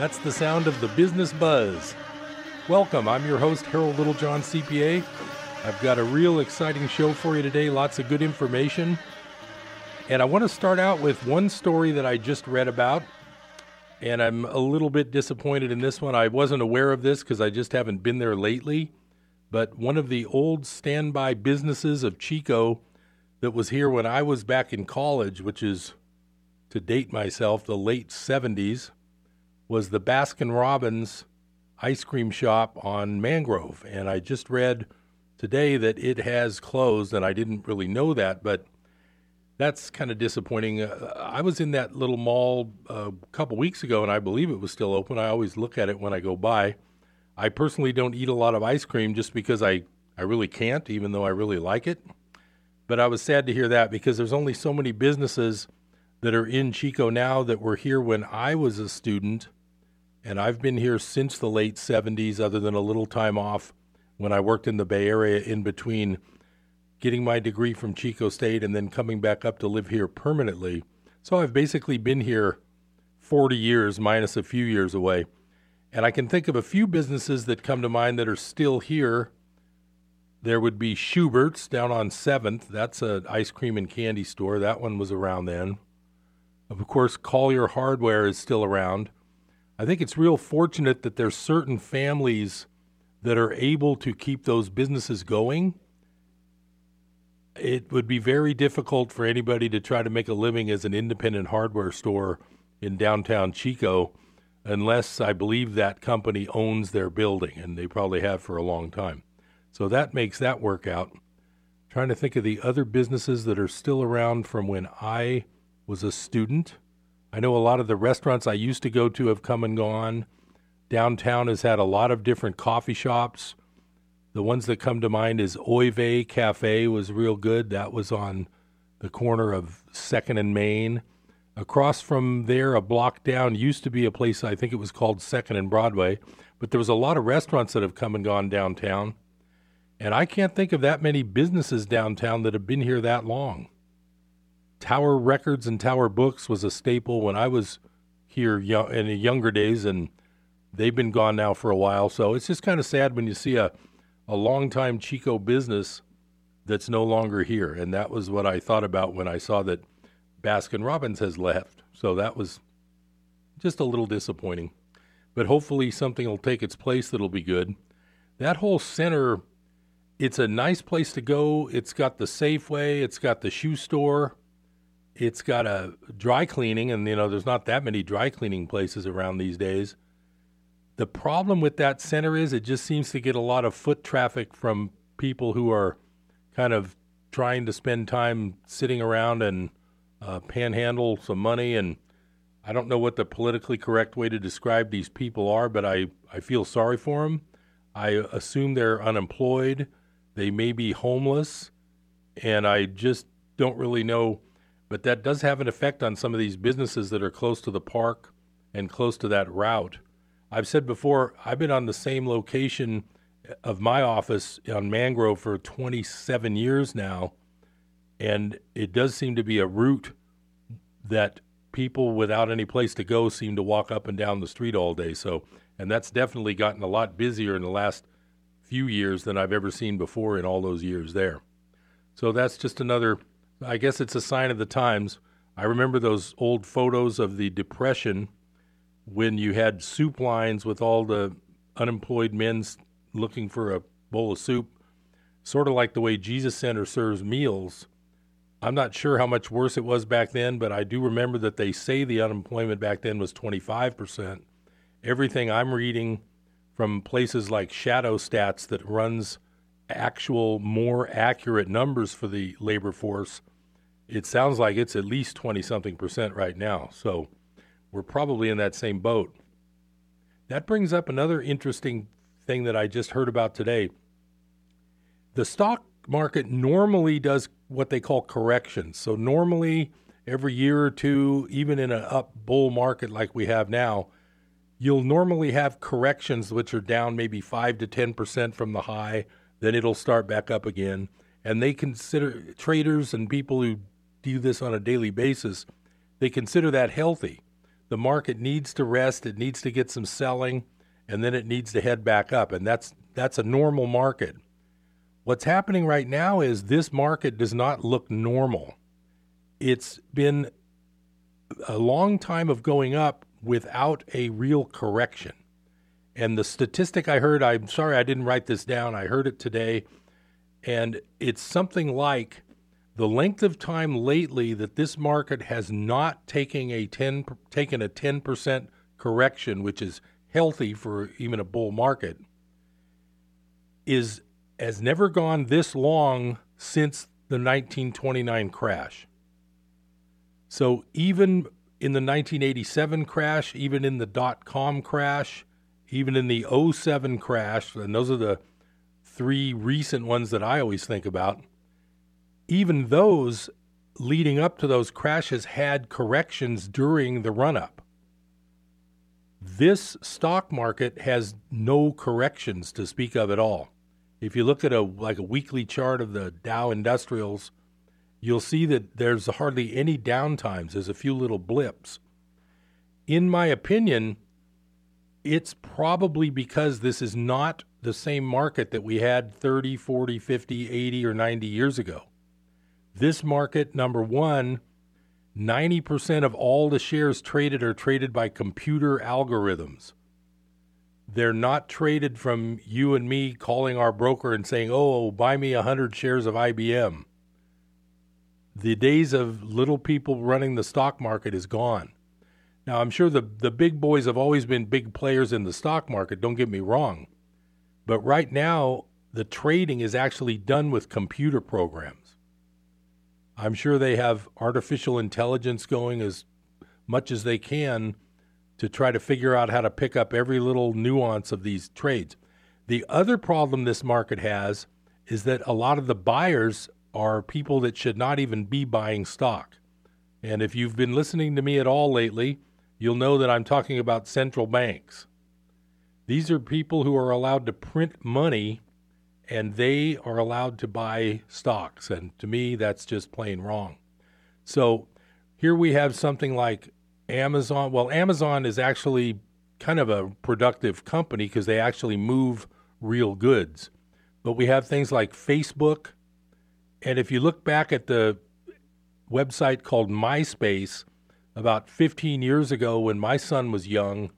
That's the sound of the business buzz. Welcome. I'm your host, Harold Littlejohn, CPA. I've got a real exciting show for you today, lots of good information. And I want to start out with one story that I just read about. And I'm a little bit disappointed in this one. I wasn't aware of this because I just haven't been there lately. But one of the old standby businesses of Chico that was here when I was back in college, which is to date myself, the late 70s, was the Baskin Robbins ice cream shop on Mangrove. And I just read today that it has closed, and I didn't really know that, but that's kind of disappointing. Uh, I was in that little mall uh, a couple weeks ago, and I believe it was still open. I always look at it when I go by. I personally don't eat a lot of ice cream just because I, I really can't, even though I really like it. But I was sad to hear that because there's only so many businesses that are in Chico now that were here when I was a student. And I've been here since the late 70s, other than a little time off when I worked in the Bay Area in between getting my degree from Chico State and then coming back up to live here permanently. So I've basically been here 40 years, minus a few years away. And I can think of a few businesses that come to mind that are still here. There would be Schubert's down on 7th. That's an ice cream and candy store. That one was around then. Of course, Collier Hardware is still around. I think it's real fortunate that there's certain families that are able to keep those businesses going. It would be very difficult for anybody to try to make a living as an independent hardware store in downtown Chico unless I believe that company owns their building, and they probably have for a long time. So that makes that work out. Trying to think of the other businesses that are still around from when I was a student. I know a lot of the restaurants I used to go to have come and gone. Downtown has had a lot of different coffee shops. The ones that come to mind is Oive Cafe was real good. That was on the corner of Second and Main. Across from there, a block down, used to be a place I think it was called Second and Broadway, but there was a lot of restaurants that have come and gone downtown. And I can't think of that many businesses downtown that have been here that long. Tower Records and Tower Books was a staple when I was here young, in the younger days, and they've been gone now for a while. So it's just kind of sad when you see a, a longtime Chico business that's no longer here. And that was what I thought about when I saw that Baskin Robbins has left. So that was just a little disappointing. But hopefully something will take its place that'll be good. That whole center, it's a nice place to go. It's got the Safeway, it's got the shoe store, it's got a dry cleaning, and you know, there's not that many dry cleaning places around these days. The problem with that center is it just seems to get a lot of foot traffic from people who are kind of trying to spend time sitting around and uh, panhandle some money. And I don't know what the politically correct way to describe these people are, but I, I feel sorry for them. I assume they're unemployed. They may be homeless. And I just don't really know. But that does have an effect on some of these businesses that are close to the park and close to that route. I've said before, I've been on the same location of my office on Mangrove for 27 years now and it does seem to be a route that people without any place to go seem to walk up and down the street all day. So, and that's definitely gotten a lot busier in the last few years than I've ever seen before in all those years there. So that's just another, I guess it's a sign of the times. I remember those old photos of the Depression when you had soup lines with all the unemployed men looking for a bowl of soup, sort of like the way Jesus Center serves meals I'm not sure how much worse it was back then, but I do remember that they say the unemployment back then was 25%. Everything I'm reading from places like Shadow Stats that runs actual more accurate numbers for the labor force, it sounds like it's at least 20 something percent right now. So we're probably in that same boat. That brings up another interesting thing that I just heard about today. The stock market normally does what they call corrections. So normally every year or two, even in an up bull market like we have now, you'll normally have corrections which are down maybe 5 to 10% from the high, then it'll start back up again. And they consider traders and people who do this on a daily basis, they consider that healthy. the market needs to rest, it needs to get some selling, and then it needs to head back up. And that's that's a normal market. What's happening right now is this market does not look normal. It's been a long time of going up without a real correction. And the statistic I heard, I'm sorry I didn't write this down, I heard it today, and it's something like the length of time lately that this market has not taken a 10 taken a 10% correction, which is healthy for even a bull market, is has never gone this long since the 1929 crash. So even in the 1987 crash, even in the dot com crash, even in the 07 crash, and those are the three recent ones that I always think about, even those leading up to those crashes had corrections during the run up. This stock market has no corrections to speak of at all. If you look at a like a weekly chart of the Dow Industrials, you'll see that there's hardly any downtimes. There's a few little blips. In my opinion, it's probably because this is not the same market that we had 30, 40, 50, 80, or 90 years ago. This market, number one, 90% of all the shares traded are traded by computer algorithms. They're not traded from you and me calling our broker and saying, oh, buy me 100 shares of IBM. The days of little people running the stock market is gone. Now, I'm sure the, the big boys have always been big players in the stock market, don't get me wrong. But right now, the trading is actually done with computer programs. I'm sure they have artificial intelligence going as much as they can to try to figure out how to pick up every little nuance of these trades. The other problem this market has is that a lot of the buyers are people that should not even be buying stock. And if you've been listening to me at all lately, you'll know that I'm talking about central banks. These are people who are allowed to print money and they are allowed to buy stocks. And to me, that's just plain wrong. So here we have something like Amazon. Well, Amazon is actually kind of a productive company because they actually move real goods. But we have things like Facebook. And if you look back at the website called MySpace about 15 years ago when my son was young,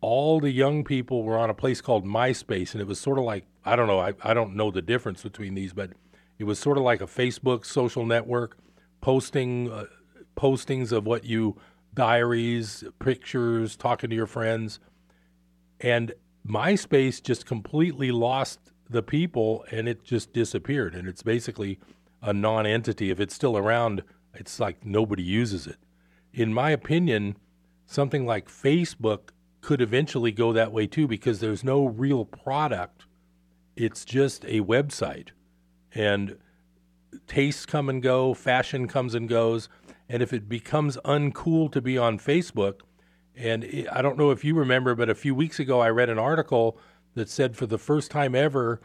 all the young people were on a place called MySpace. And it was sort of like I don't know. I, I don't know the difference between these, but it was sort of like a Facebook social network, posting uh, postings of what you diaries, pictures, talking to your friends, and MySpace just completely lost the people, and it just disappeared. And it's basically a non-entity. If it's still around, it's like nobody uses it. In my opinion, something like Facebook could eventually go that way too because there's no real product it's just a website. And tastes come and go, fashion comes and goes. And if it becomes uncool to be on Facebook, and it, I don't know if you remember, but a few weeks ago I read an article that said for the first time ever,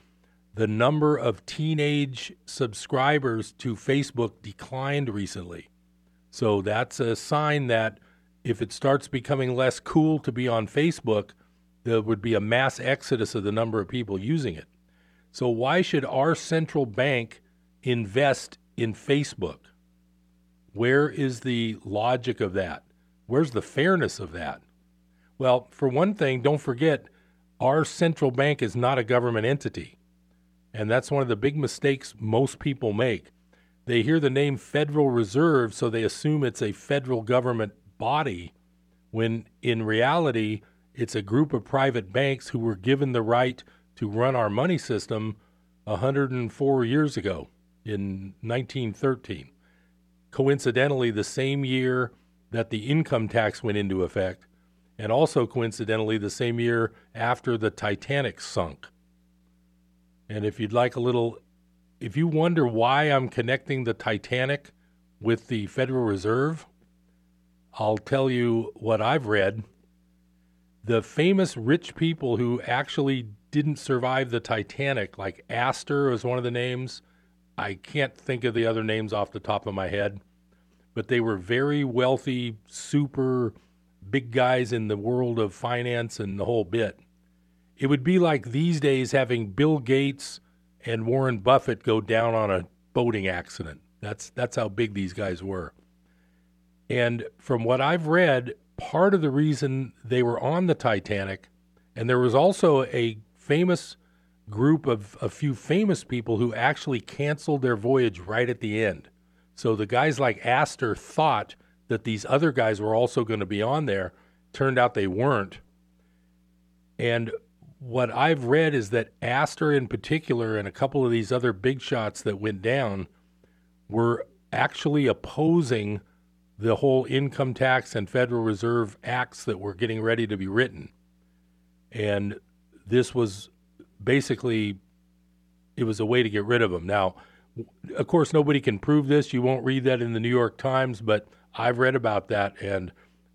the number of teenage subscribers to Facebook declined recently. So that's a sign that if it starts becoming less cool to be on Facebook, there would be a mass exodus of the number of people using it. So, why should our central bank invest in Facebook? Where is the logic of that? Where's the fairness of that? Well, for one thing, don't forget our central bank is not a government entity. And that's one of the big mistakes most people make. They hear the name Federal Reserve, so they assume it's a federal government body, when in reality, it's a group of private banks who were given the right to run our money system 104 years ago in 1913. Coincidentally, the same year that the income tax went into effect, and also coincidentally, the same year after the Titanic sunk. And if you'd like a little, if you wonder why I'm connecting the Titanic with the Federal Reserve, I'll tell you what I've read. The famous rich people who actually didn't survive the Titanic, like Astor was one of the names. I can't think of the other names off the top of my head, but they were very wealthy, super big guys in the world of finance and the whole bit. It would be like these days having Bill Gates and Warren Buffett go down on a boating accident. That's that's how big these guys were. And from what I've read, part of the reason they were on the Titanic, and there was also a famous group of a few famous people who actually canceled their voyage right at the end. So the guys like Astor thought that these other guys were also going to be on there. Turned out they weren't. And what I've read is that Astor in particular and a couple of these other big shots that went down were actually opposing the whole income tax and Federal Reserve acts that were getting ready to be written. And this was basically it was a way to get rid of them. Now, of course, nobody can prove this. You won't read that in the New York Times, but I've read about that, and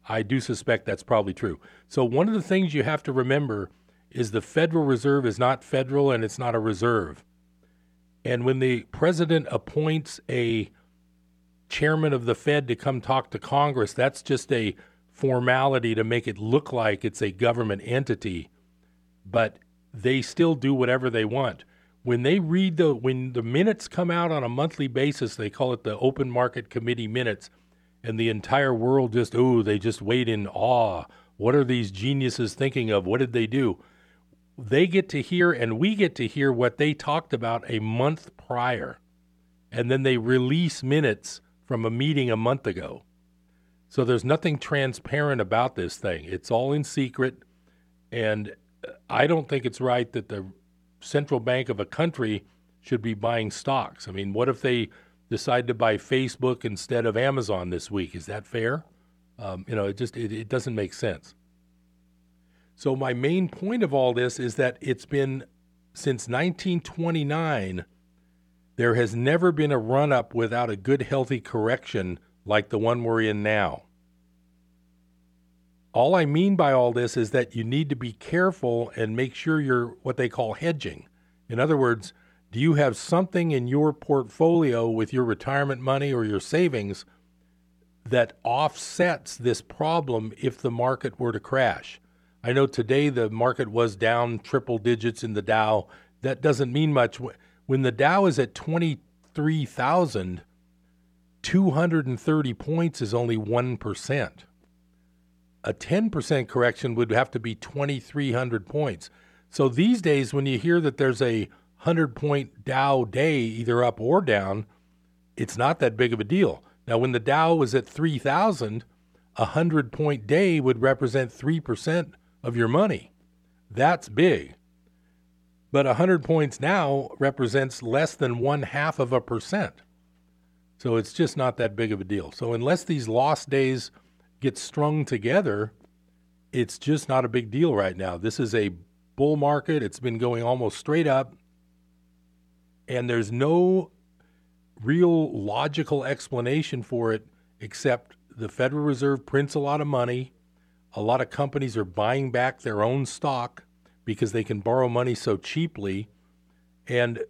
I do suspect that's probably true. So, one of the things you have to remember is the Federal Reserve is not federal and it's not a reserve. And when the president appoints a chairman of the Fed to come talk to Congress, that's just a formality to make it look like it's a government entity. But they still do whatever they want. When they read the when the minutes come out on a monthly basis, they call it the open market committee minutes, and the entire world just oh, they just wait in awe. What are these geniuses thinking of? What did they do? They get to hear and we get to hear what they talked about a month prior. And then they release minutes from a meeting a month ago. So there's nothing transparent about this thing. It's all in secret and I don't think it's right that the central bank of a country should be buying stocks. I mean, what if they decide to buy Facebook instead of Amazon this week? Is that fair? Um, you know, it just it, it doesn't make sense. So my main point of all this is that it's been since 1929. There has never been a run up without a good, healthy correction like the one we're in now. All I mean by all this is that you need to be careful and make sure you're what they call hedging. In other words, do you have something in your portfolio with your retirement money or your savings that offsets this problem if the market were to crash? I know today the market was down triple digits in the Dow. That doesn't mean much. When the Dow is at 23,000, 230 points is only 1% a 10% correction would have to be 2,300 points. So these days, when you hear that there's a 100 point Dow day, either up or down, it's not that big of a deal. Now, when the Dow was at 3,000, a 100 point day would represent 3% of your money. That's big. But 100 points now represents less than one half of a percent. So it's just not that big of a deal. So, unless these lost days get strung together, it's just not a big deal right now. This is a bull market. It's been going almost straight up, and there's no real logical explanation for it except the Federal Reserve prints a lot of money. A lot of companies are buying back their own stock because they can borrow money so cheaply. And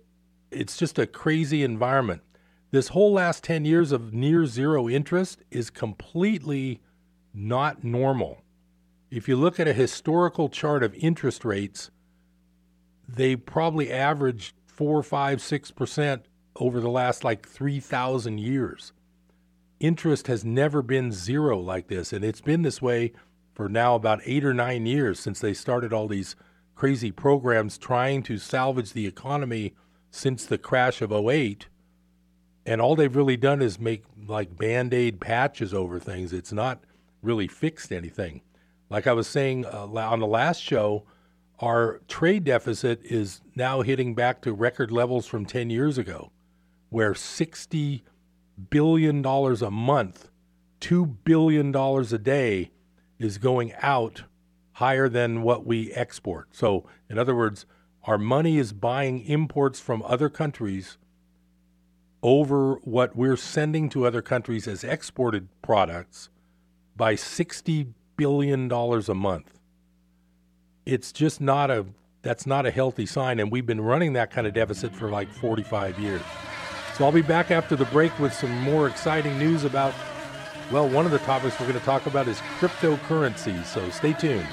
it's just a crazy environment. This whole last 10 years of near zero interest is completely not normal. If you look at a historical chart of interest rates, they probably averaged four, five, six percent over the last like 3,000 years. Interest has never been zero like this, and it's been this way for now about eight or nine years since they started all these crazy programs trying to salvage the economy since the crash of 08 and all they've really done is make like band-aid patches over things it's not really fixed anything. Like I was saying uh, on the last show, our trade deficit is now hitting back to record levels from 10 years ago, where $60 billion a month, $2 billion a day is going out higher than what we export. So, in other words, our money is buying imports from other countries over what we're sending to other countries as exported products by $60 billion a month. It's just not a that's not a healthy sign and we've been running that kind of deficit for like 45 years. So I'll be back after the break with some more exciting news about Well, one of the topics we're going to talk about is cryptocurrency, so stay tuned.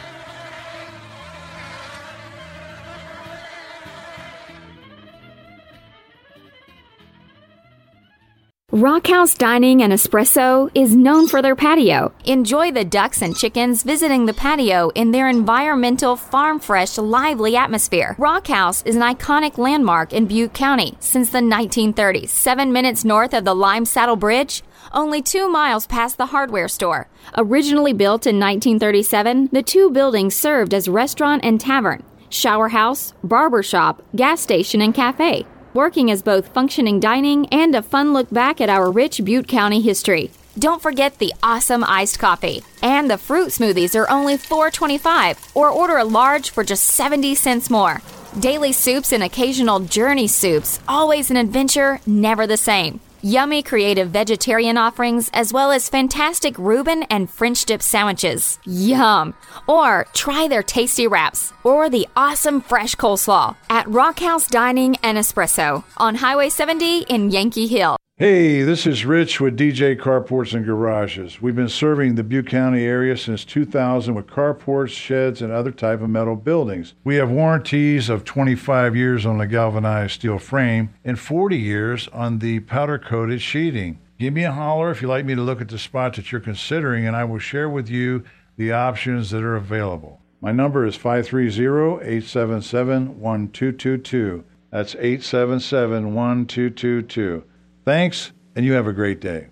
Rockhouse Dining and Espresso is known for their patio. Enjoy the ducks and chickens visiting the patio in their environmental, farm fresh, lively atmosphere. Rockhouse is an iconic landmark in Butte County since the 1930s, seven minutes north of the Lime Saddle Bridge. Only two miles past the hardware store. Originally built in 1937, the two buildings served as restaurant and tavern, shower house, barber shop, gas station, and cafe working as both functioning dining and a fun look back at our rich Butte County history. Don't forget the awesome iced coffee. And the fruit smoothies are only $4.25 or order a large for just 70 cents more. Daily soups and occasional journey soups, always an adventure, never the same yummy creative vegetarian offerings, as well as fantastic Reuben and French dip sandwiches. Yum! Or try their tasty wraps or the awesome fresh coleslaw at Rockhouse Dining and Espresso on Highway 70 in Yankee Hill. Hey, this is Rich with DJ Carports and Garages. We've been serving the Butte County area since 2000 with carports, sheds, and other type of metal buildings. We have warranties of 25 years on the galvanized steel frame and 40 years on the powder coated sheeting. Give me a holler if you'd like me to look at the spot that you're considering, and I will share with you the options that are available. My number is 530 877 1222. That's 877 1222. Thanks, and you have a great day.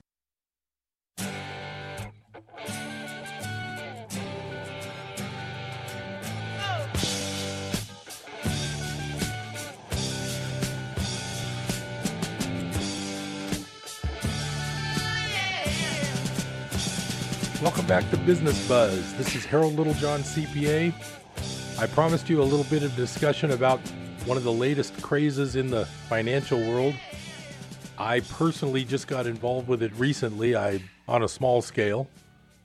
Welcome back to Business Buzz. This is Harold Littlejohn, CPA. I promised you a little bit of discussion about one of the latest crazes in the financial world I personally just got involved with it recently. I on a small scale.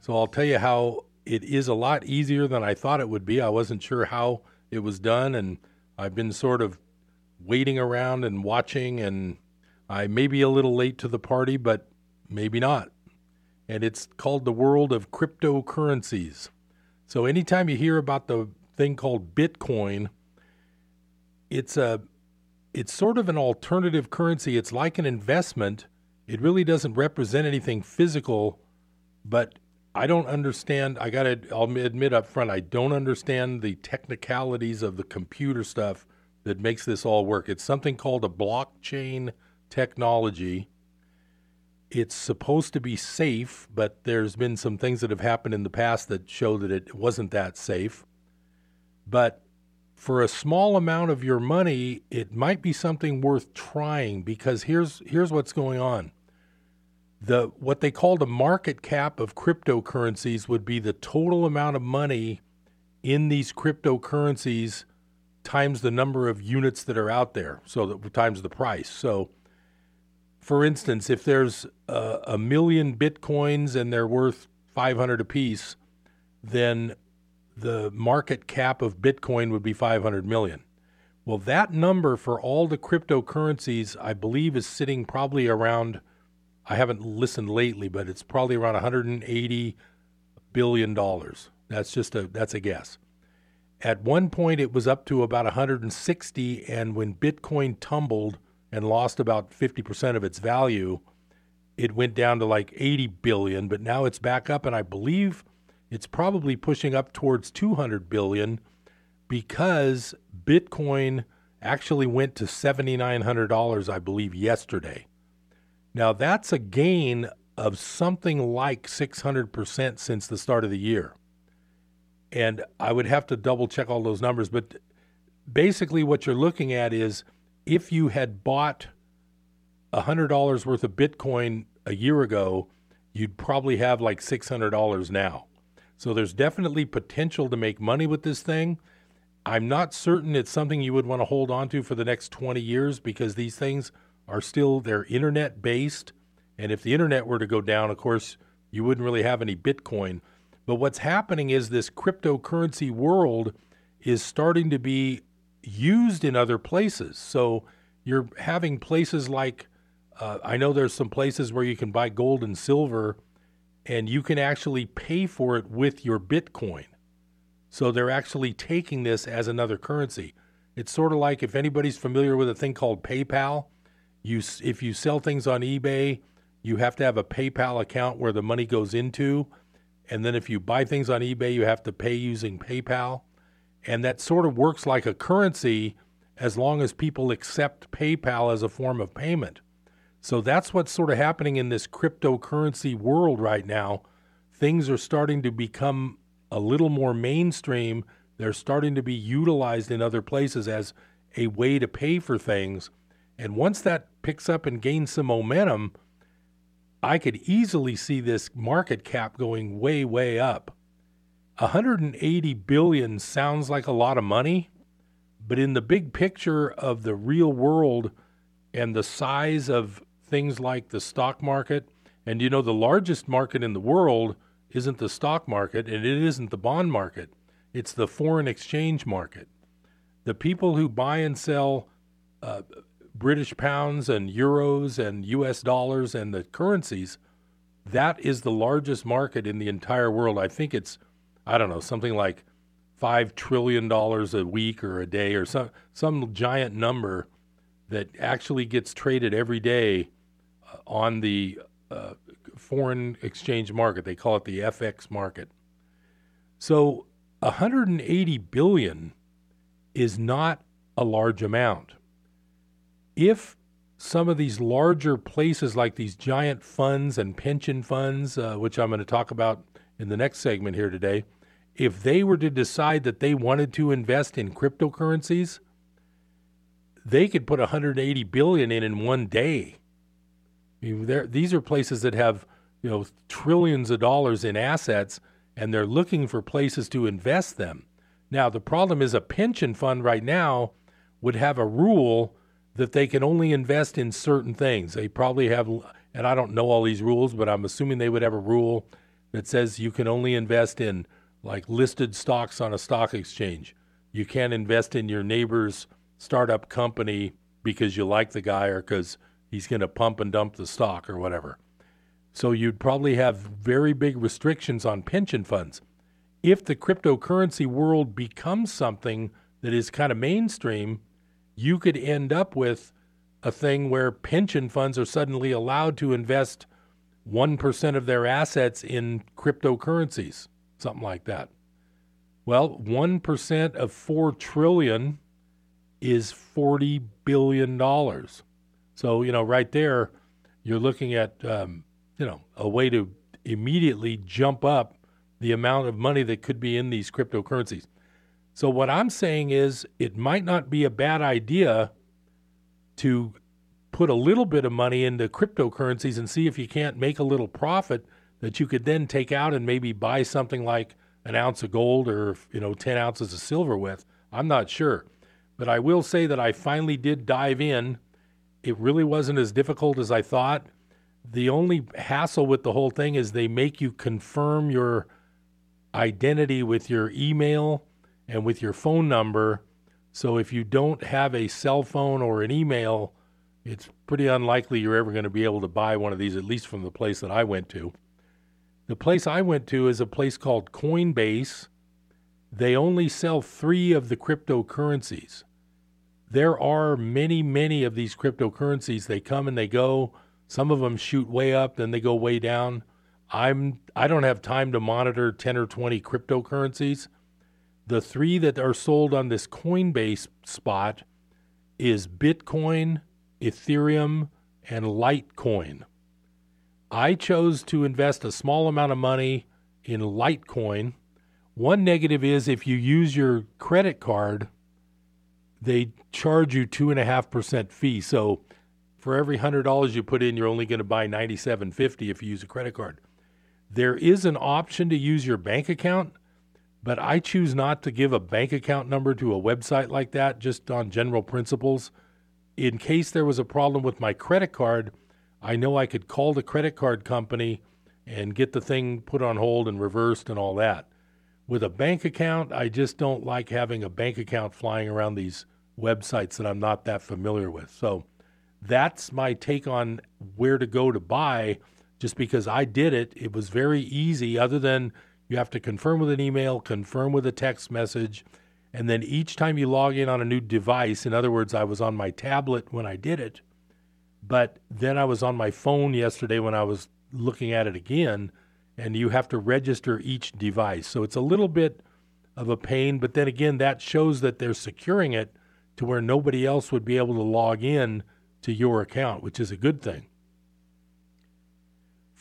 So I'll tell you how it is a lot easier than I thought it would be. I wasn't sure how it was done and I've been sort of waiting around and watching and I may be a little late to the party, but maybe not. And it's called the world of cryptocurrencies. So anytime you hear about the thing called Bitcoin, it's a it's sort of an alternative currency. It's like an investment. It really doesn't represent anything physical, but I don't understand. I got to I'll admit up front, I don't understand the technicalities of the computer stuff that makes this all work. It's something called a blockchain technology. It's supposed to be safe, but there's been some things that have happened in the past that show that it wasn't that safe. But for a small amount of your money, it might be something worth trying because here's here's what's going on. The what they call the market cap of cryptocurrencies would be the total amount of money in these cryptocurrencies times the number of units that are out there, so that times the price. So for instance, if there's a, a million bitcoins and they're worth 500 apiece, then the market cap of Bitcoin would be 500 million. Well, that number for all the cryptocurrencies, I believe, is sitting probably around. I haven't listened lately, but it's probably around 180 billion dollars. That's just a that's a guess. At one point, it was up to about 160, and when Bitcoin tumbled and lost about 50% of its value, it went down to like 80 billion. But now it's back up, and I believe it's probably pushing up towards 200 billion because Bitcoin actually went to $7900 I believe yesterday. Now that's a gain of something like 600% since the start of the year. And I would have to double check all those numbers, but basically what you're looking at is if you had bought $100 worth of Bitcoin a year ago, you'd probably have like $600 now. So there's definitely potential to make money with this thing. I'm not certain it's something you would want to hold on to for the next 20 years because these things are still they're internet based and if the internet were to go down of course you wouldn't really have any bitcoin. But what's happening is this cryptocurrency world is starting to be used in other places. So you're having places like uh, i know there's some places where you can buy gold and silver and you can actually pay for it with your Bitcoin. So they're actually taking this as another currency. It's sort of like if anybody's familiar with a thing called PayPal, you if you sell things on eBay, you have to have a PayPal account where the money goes into, and then if you buy things on eBay, you have to pay using PayPal. And that sort of works like a currency as long as people accept PayPal as a form of payment. So that's what's sort of happening in this cryptocurrency world right now. Things are starting to become a little more mainstream. They're starting to be utilized in other places as a way to pay for things. And once that picks up and gains some momentum, I could easily see this market cap going way, way up. 180 billion sounds like a lot of money, but in the big picture of the real world and the size of things like the stock market, and you know, the largest market in the world isn't the stock market and it isn't the bond market, it's the foreign exchange market. The people who buy and sell uh, British pounds and euros and US dollars and the currencies, that is the largest market in the entire world. I think it's, I don't know, something like $5 trillion a week or a day or some, some giant number that actually gets traded every day on the uh, foreign exchange market. They call it the FX market. So 180 billion is not a large amount. If some of these larger places, like these giant funds and pension funds, uh, which I'm going to talk about in the next segment here today, if they were to decide that they wanted to invest in cryptocurrencies, they could put 180 billion in in one day mean, these are places that have you know trillions of dollars in assets, and they're looking for places to invest them. Now, the problem is a pension fund right now would have a rule that they can only invest in certain things. They probably have, and I don't know all these rules, but I'm assuming they would have a rule that says you can only invest in like listed stocks on a stock exchange. You can't invest in your neighbor's startup company because you like the guy or because he's going to pump and dump the stock or whatever. So you'd probably have very big restrictions on pension funds. If the cryptocurrency world becomes something that is kind of mainstream, you could end up with a thing where pension funds are suddenly allowed to invest 1% of their assets in cryptocurrencies, something like that. Well, 1% of 4 trillion is 40 billion dollars. So, you know, right there, you're looking at, um, you know, a way to immediately jump up the amount of money that could be in these cryptocurrencies. So, what I'm saying is, it might not be a bad idea to put a little bit of money into cryptocurrencies and see if you can't make a little profit that you could then take out and maybe buy something like an ounce of gold or you know 10 ounces of silver with. I'm not sure, but I will say that I finally did dive in it really wasn't as difficult as I thought. The only hassle with the whole thing is they make you confirm your identity with your email and with your phone number. So if you don't have a cell phone or an email, it's pretty unlikely you're ever going to be able to buy one of these, at least from the place that I went to. The place I went to is a place called Coinbase. They only sell three of the cryptocurrencies there are many, many of these cryptocurrencies. They come and they go. Some of them shoot way up, then they go way down. I'm I don't have time to monitor 10 or 20 cryptocurrencies. The three that are sold on this Coinbase spot is Bitcoin, Ethereum, and Litecoin. I chose to invest a small amount of money in Litecoin. One negative is if you use your credit card, they charge you two and a half percent fee. So for every hundred dollars you put in, you're only going to buy ninety seven fifty if you use a credit card. There is an option to use your bank account, but I choose not to give a bank account number to a website like that just on general principles. In case there was a problem with my credit card, I know I could call the credit card company and get the thing put on hold and reversed and all that. With a bank account, I just don't like having a bank account flying around these websites that I'm not that familiar with. So that's my take on where to go to buy just because I did it. It was very easy, other than you have to confirm with an email, confirm with a text message, and then each time you log in on a new device, in other words, I was on my tablet when I did it, but then I was on my phone yesterday when I was looking at it again, and you have to register each device. So it's a little bit of a pain, but then again, that shows that they're securing it to where nobody else would be able to log in to your account, which is a good thing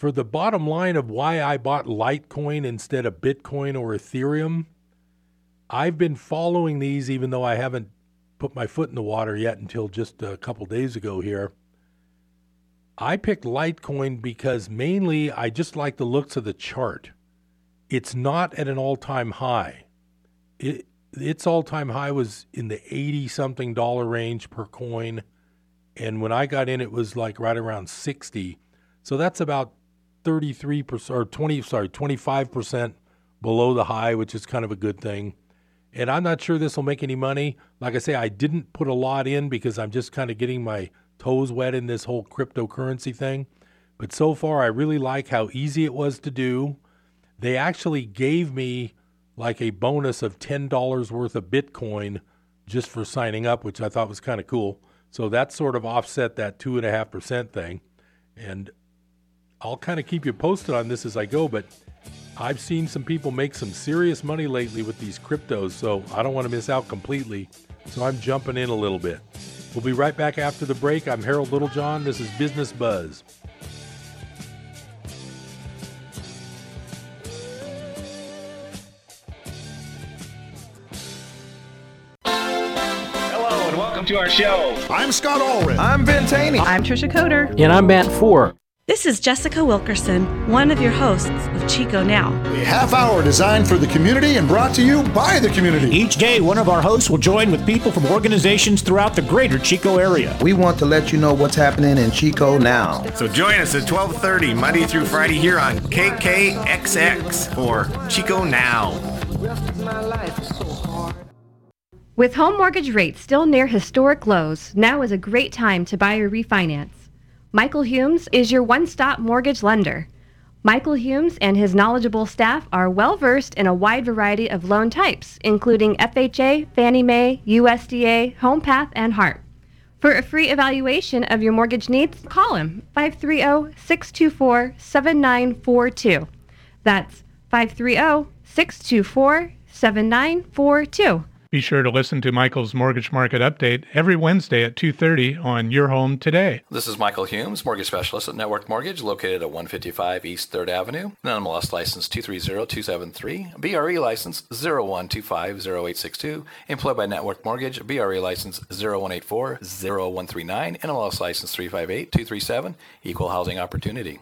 for the bottom line of why I bought Litecoin instead of Bitcoin or Ethereum, I've been following these even though I haven't put my foot in the water yet until just a couple days ago here. I picked Litecoin because mainly I just like the looks of the chart. It's not at an all time high. It, its all time high was in the 80 something dollar range per coin. And when I got in, it was like right around 60. So that's about 33% or 20 sorry 25% below the high which is kind of a good thing and i'm not sure this will make any money like i say i didn't put a lot in because i'm just kind of getting my toes wet in this whole cryptocurrency thing but so far i really like how easy it was to do they actually gave me like a bonus of $10 worth of bitcoin just for signing up which i thought was kind of cool so that sort of offset that 2.5% thing and I'll kind of keep you posted on this as I go, but I've seen some people make some serious money lately with these cryptos, so I don't want to miss out completely. So I'm jumping in a little bit. We'll be right back after the break. I'm Harold Littlejohn. This is Business Buzz. To our show. I'm Scott Allred. I'm Ben Taney. I'm Trisha Coder. And I'm Matt Four. This is Jessica Wilkerson, one of your hosts of Chico Now. A half hour designed for the community and brought to you by the community. Each day, one of our hosts will join with people from organizations throughout the greater Chico area. We want to let you know what's happening in Chico now. So join us at 12:30 Monday through Friday here on KKXX for Chico Now. With home mortgage rates still near historic lows, now is a great time to buy or refinance. Michael Humes is your one stop mortgage lender. Michael Humes and his knowledgeable staff are well versed in a wide variety of loan types, including FHA, Fannie Mae, USDA, HomePath, and HARP. For a free evaluation of your mortgage needs, call him 530 624 7942. That's 530 624 7942. Be sure to listen to Michael's Mortgage Market Update every Wednesday at 2:30 on Your Home Today. This is Michael Humes, mortgage specialist at Network Mortgage, located at 155 East 3rd Avenue. NMLS license 230273, BRE license 01250862, employed by Network Mortgage, BRE license 01840139, NMLS license 358237, equal housing opportunity.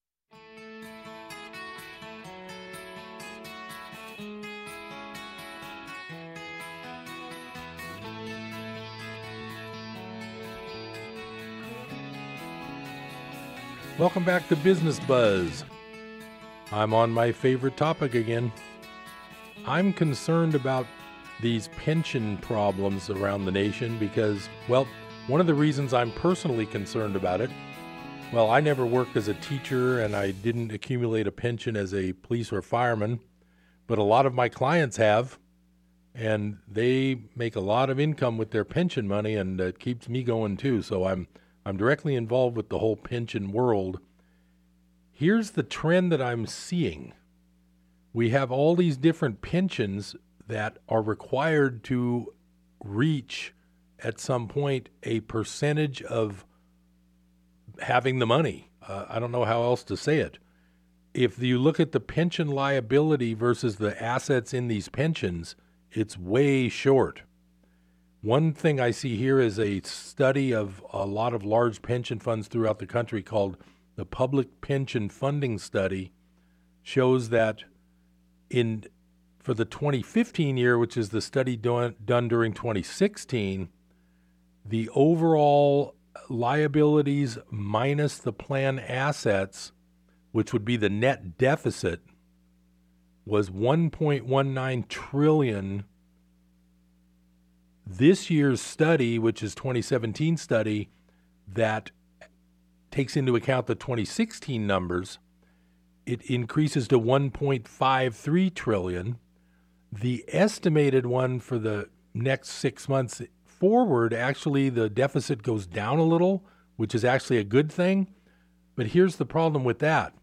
Welcome back to Business Buzz. I'm on my favorite topic again. I'm concerned about these pension problems around the nation because, well, one of the reasons I'm personally concerned about it, well, I never worked as a teacher and I didn't accumulate a pension as a police or fireman, but a lot of my clients have, and they make a lot of income with their pension money, and it keeps me going too. So I'm I'm directly involved with the whole pension world. Here's the trend that I'm seeing. We have all these different pensions that are required to reach at some point a percentage of having the money. Uh, I don't know how else to say it. If you look at the pension liability versus the assets in these pensions, it's way short. One thing I see here is a study of a lot of large pension funds throughout the country called the public pension funding study shows that in for the 2015 year, which is the study done, done during 2016, the overall liabilities minus the plan assets, which would be the net deficit, was 1.19 trillion. This year's study, which is 2017 study, that takes into account the 2016 numbers, it increases to 1.53 trillion. The estimated one for the next six months forward, actually, the deficit goes down a little, which is actually a good thing. But here's the problem with that.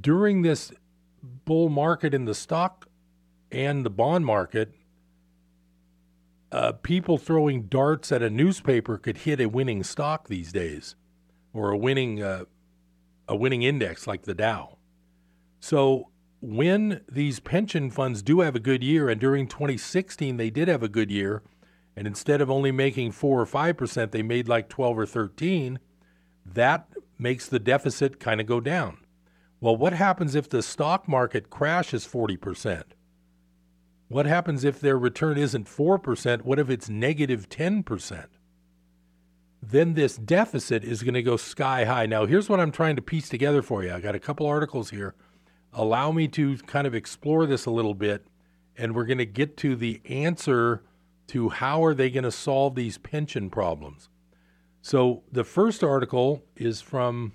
During this bull market in the stock and the bond market, uh, people throwing darts at a newspaper could hit a winning stock these days, or a winning uh, a winning index like the Dow. So when these pension funds do have a good year, and during 2016 they did have a good year, and instead of only making four or five percent, they made like 12 or 13. That makes the deficit kind of go down. Well, what happens if the stock market crashes 40 percent? What happens if their return isn't 4%? What if it's negative 10%? Then this deficit is going to go sky high. Now, here's what I'm trying to piece together for you. I got a couple articles here. Allow me to kind of explore this a little bit, and we're going to get to the answer to how are they going to solve these pension problems. So, the first article is from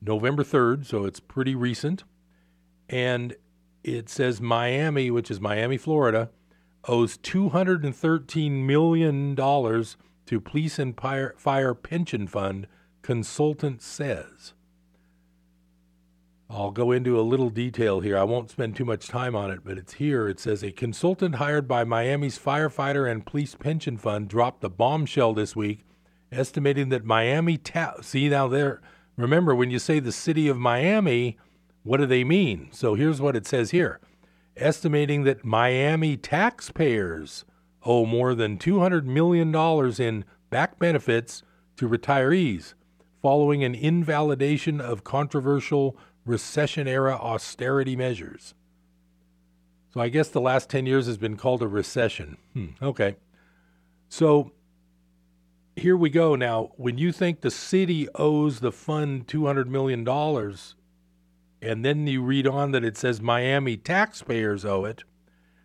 November 3rd, so it's pretty recent. And it says Miami, which is Miami, Florida, owes $213 million to Police and Fire Pension Fund, consultant says. I'll go into a little detail here. I won't spend too much time on it, but it's here. It says a consultant hired by Miami's firefighter and police pension fund dropped the bombshell this week, estimating that Miami ta- see now there. Remember when you say the city of Miami, what do they mean? So here's what it says here estimating that Miami taxpayers owe more than $200 million in back benefits to retirees following an invalidation of controversial recession era austerity measures. So I guess the last 10 years has been called a recession. Hmm, okay. So here we go. Now, when you think the city owes the fund $200 million, and then you read on that it says Miami taxpayers owe it.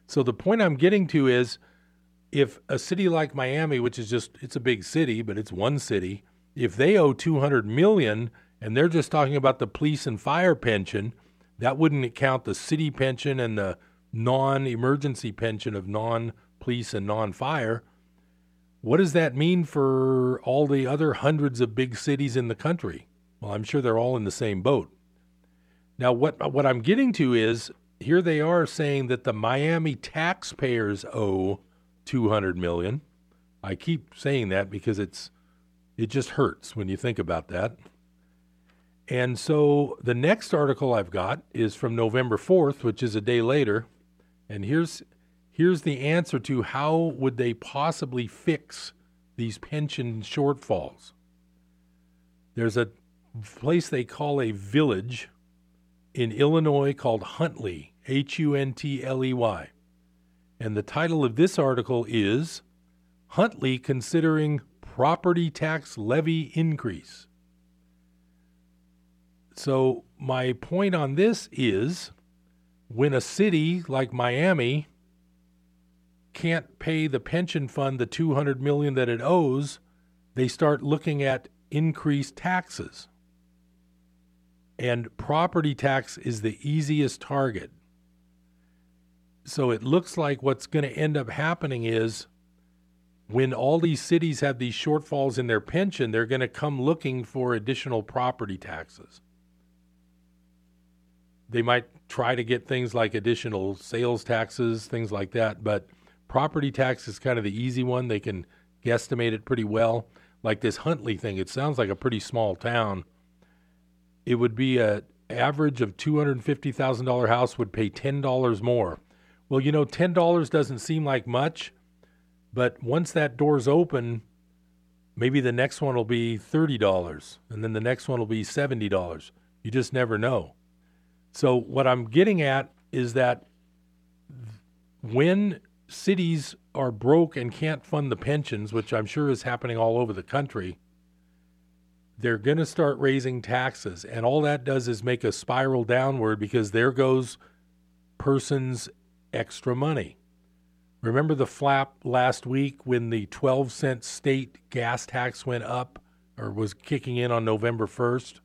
So the point I'm getting to is if a city like Miami, which is just it's a big city, but it's one city, if they owe 200 million and they're just talking about the police and fire pension, that wouldn't count the city pension and the non-emergency pension of non-police and non-fire. What does that mean for all the other hundreds of big cities in the country? Well, I'm sure they're all in the same boat. Now, what what I'm getting to is here they are saying that the Miami taxpayers owe 200 million. I keep saying that because it's it just hurts when you think about that. And so the next article I've got is from November 4th, which is a day later, and here's here's the answer to how would they possibly fix these pension shortfalls. There's a place they call a village in Illinois called Huntley, H U N T L E Y. And the title of this article is Huntley Considering Property Tax Levy Increase. So, my point on this is when a city like Miami can't pay the pension fund the 200 million that it owes, they start looking at increased taxes and property tax is the easiest target. So it looks like what's going to end up happening is when all these cities have these shortfalls in their pension, they're going to come looking for additional property taxes. They might try to get things like additional sales taxes, things like that, but property tax is kind of the easy one. They can guesstimate it pretty well. Like this Huntley thing, it sounds like a pretty small town it would be a average of $250,000 house would pay $10 more. Well, you know, $10 doesn't seem like much, but once that door's open, maybe the next one will be $30 and then the next one will be $70. You just never know. So, what I'm getting at is that when cities are broke and can't fund the pensions, which I'm sure is happening all over the country, they're going to start raising taxes. And all that does is make a spiral downward because there goes person's extra money. Remember the flap last week when the 12 cent state gas tax went up or was kicking in on November 1st?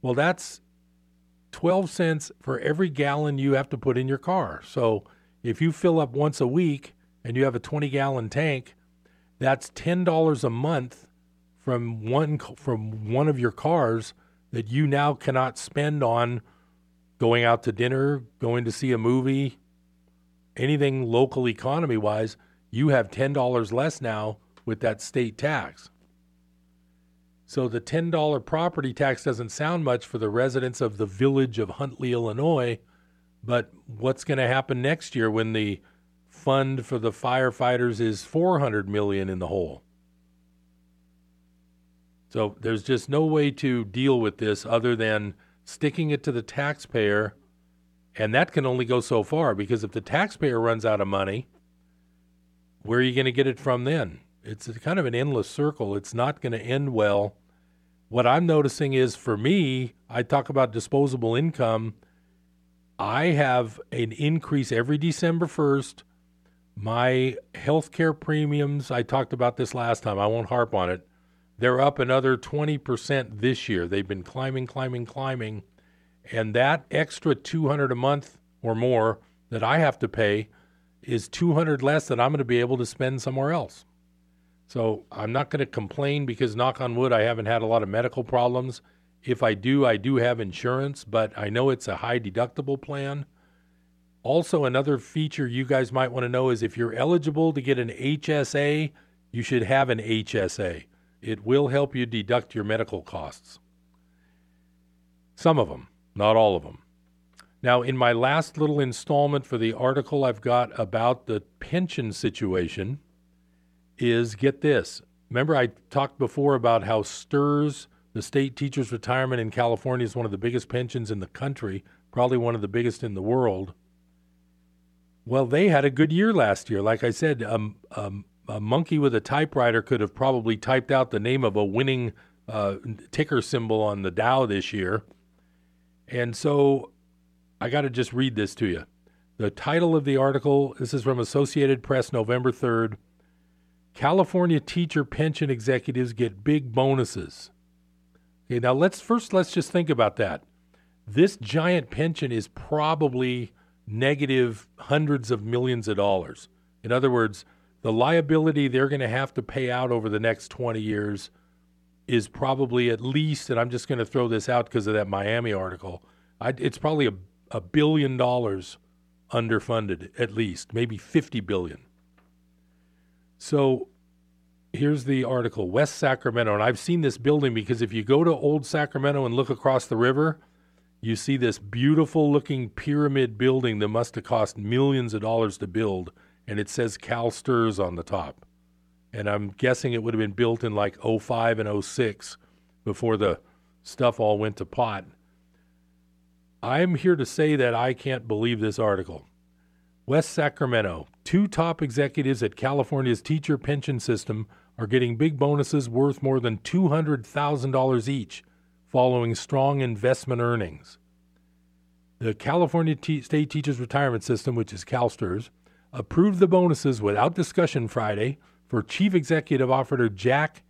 Well, that's 12 cents for every gallon you have to put in your car. So if you fill up once a week and you have a 20 gallon tank, that's $10 a month from one from one of your cars that you now cannot spend on going out to dinner, going to see a movie, anything local economy wise, you have $10 less now with that state tax. So the $10 property tax doesn't sound much for the residents of the village of Huntley, Illinois, but what's going to happen next year when the fund for the firefighters is 400 million in the hole? So there's just no way to deal with this other than sticking it to the taxpayer and that can only go so far because if the taxpayer runs out of money, where are you going to get it from then? It's kind of an endless circle. It's not going to end well. What I'm noticing is for me, I talk about disposable income. I have an increase every December 1st. My health care premiums, I talked about this last time. I won't harp on it. They're up another 20% this year. They've been climbing, climbing, climbing and that extra 200 a month or more that I have to pay is 200 less that I'm going to be able to spend somewhere else. So I'm not going to complain because knock on wood I haven't had a lot of medical problems. If I do, I do have insurance, but I know it's a high deductible plan. Also, another feature you guys might want to know is if you're eligible to get an HSA, you should have an HSA. It will help you deduct your medical costs. Some of them not all of them. Now, in my last little installment for the article I've got about the pension situation, is get this. Remember, I talked before about how STRS, the state teachers' retirement in California, is one of the biggest pensions in the country, probably one of the biggest in the world. Well, they had a good year last year. Like I said, um, um, a monkey with a typewriter could have probably typed out the name of a winning uh, ticker symbol on the Dow this year. And so I got to just read this to you. The title of the article this is from Associated Press, November 3rd. California teacher pension executives get big bonuses. Okay, now let's first let's just think about that. This giant pension is probably negative hundreds of millions of dollars. In other words, the liability they're going to have to pay out over the next 20 years is probably at least, and I'm just going to throw this out because of that Miami article. I, it's probably a, a billion dollars underfunded at least, maybe 50 billion. So here's the article West Sacramento. And I've seen this building because if you go to Old Sacramento and look across the river, you see this beautiful looking pyramid building that must have cost millions of dollars to build. And it says CalSTRS on the top and I'm guessing it would have been built in like 05 and 06 before the stuff all went to pot. I'm here to say that I can't believe this article. West Sacramento, two top executives at California's teacher pension system are getting big bonuses worth more than $200,000 each following strong investment earnings. The California State Teachers Retirement System, which is CalSTRS, approved the bonuses without discussion Friday for Chief Executive Officer Jack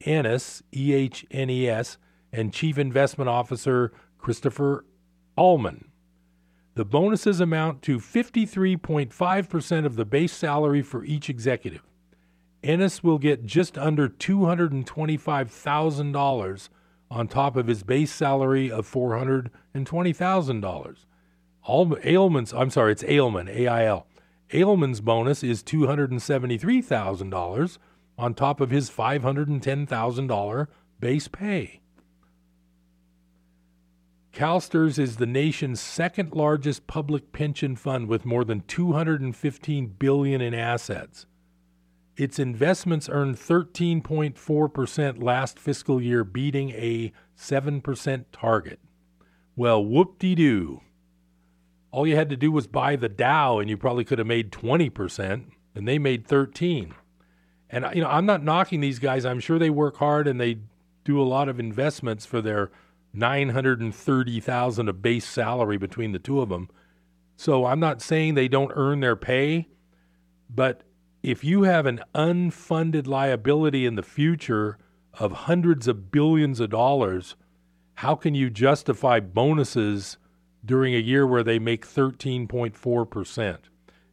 Ehnes, E H N E S, and Chief Investment Officer Christopher Ullman. The bonuses amount to 53.5% of the base salary for each executive. Ehnes will get just under $225,000 on top of his base salary of $420,000. Ailman's, I'm sorry, it's Ailman, A I L. Ailman's bonus is $273,000 on top of his $510,000 base pay. CalSTRS is the nation's second largest public pension fund with more than 215 billion in assets. its investments earned 13.4% last fiscal year, beating a 7% target. Well, whoop de doo. All you had to do was buy the Dow, and you probably could have made 20%, and they made 13. And you know, I'm not knocking these guys. I'm sure they work hard and they do a lot of investments for their 930,000 of base salary between the two of them. So I'm not saying they don't earn their pay, but if you have an unfunded liability in the future of hundreds of billions of dollars, how can you justify bonuses during a year where they make 13.4%?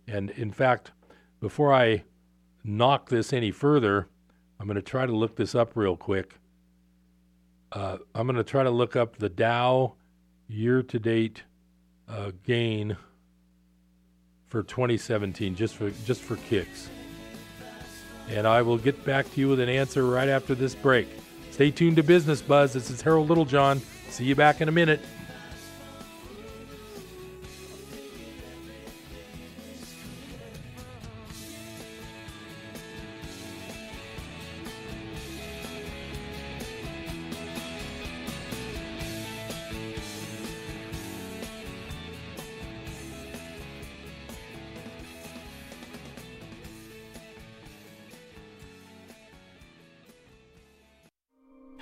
And in fact, before I knock this any further, I'm going to try to look this up real quick. Uh, I'm going to try to look up the Dow year to date uh, gain for 2017 just for just for kicks. And I will get back to you with an answer right after this break. Stay tuned to Business Buzz. This is Harold Littlejohn. See you back in a minute.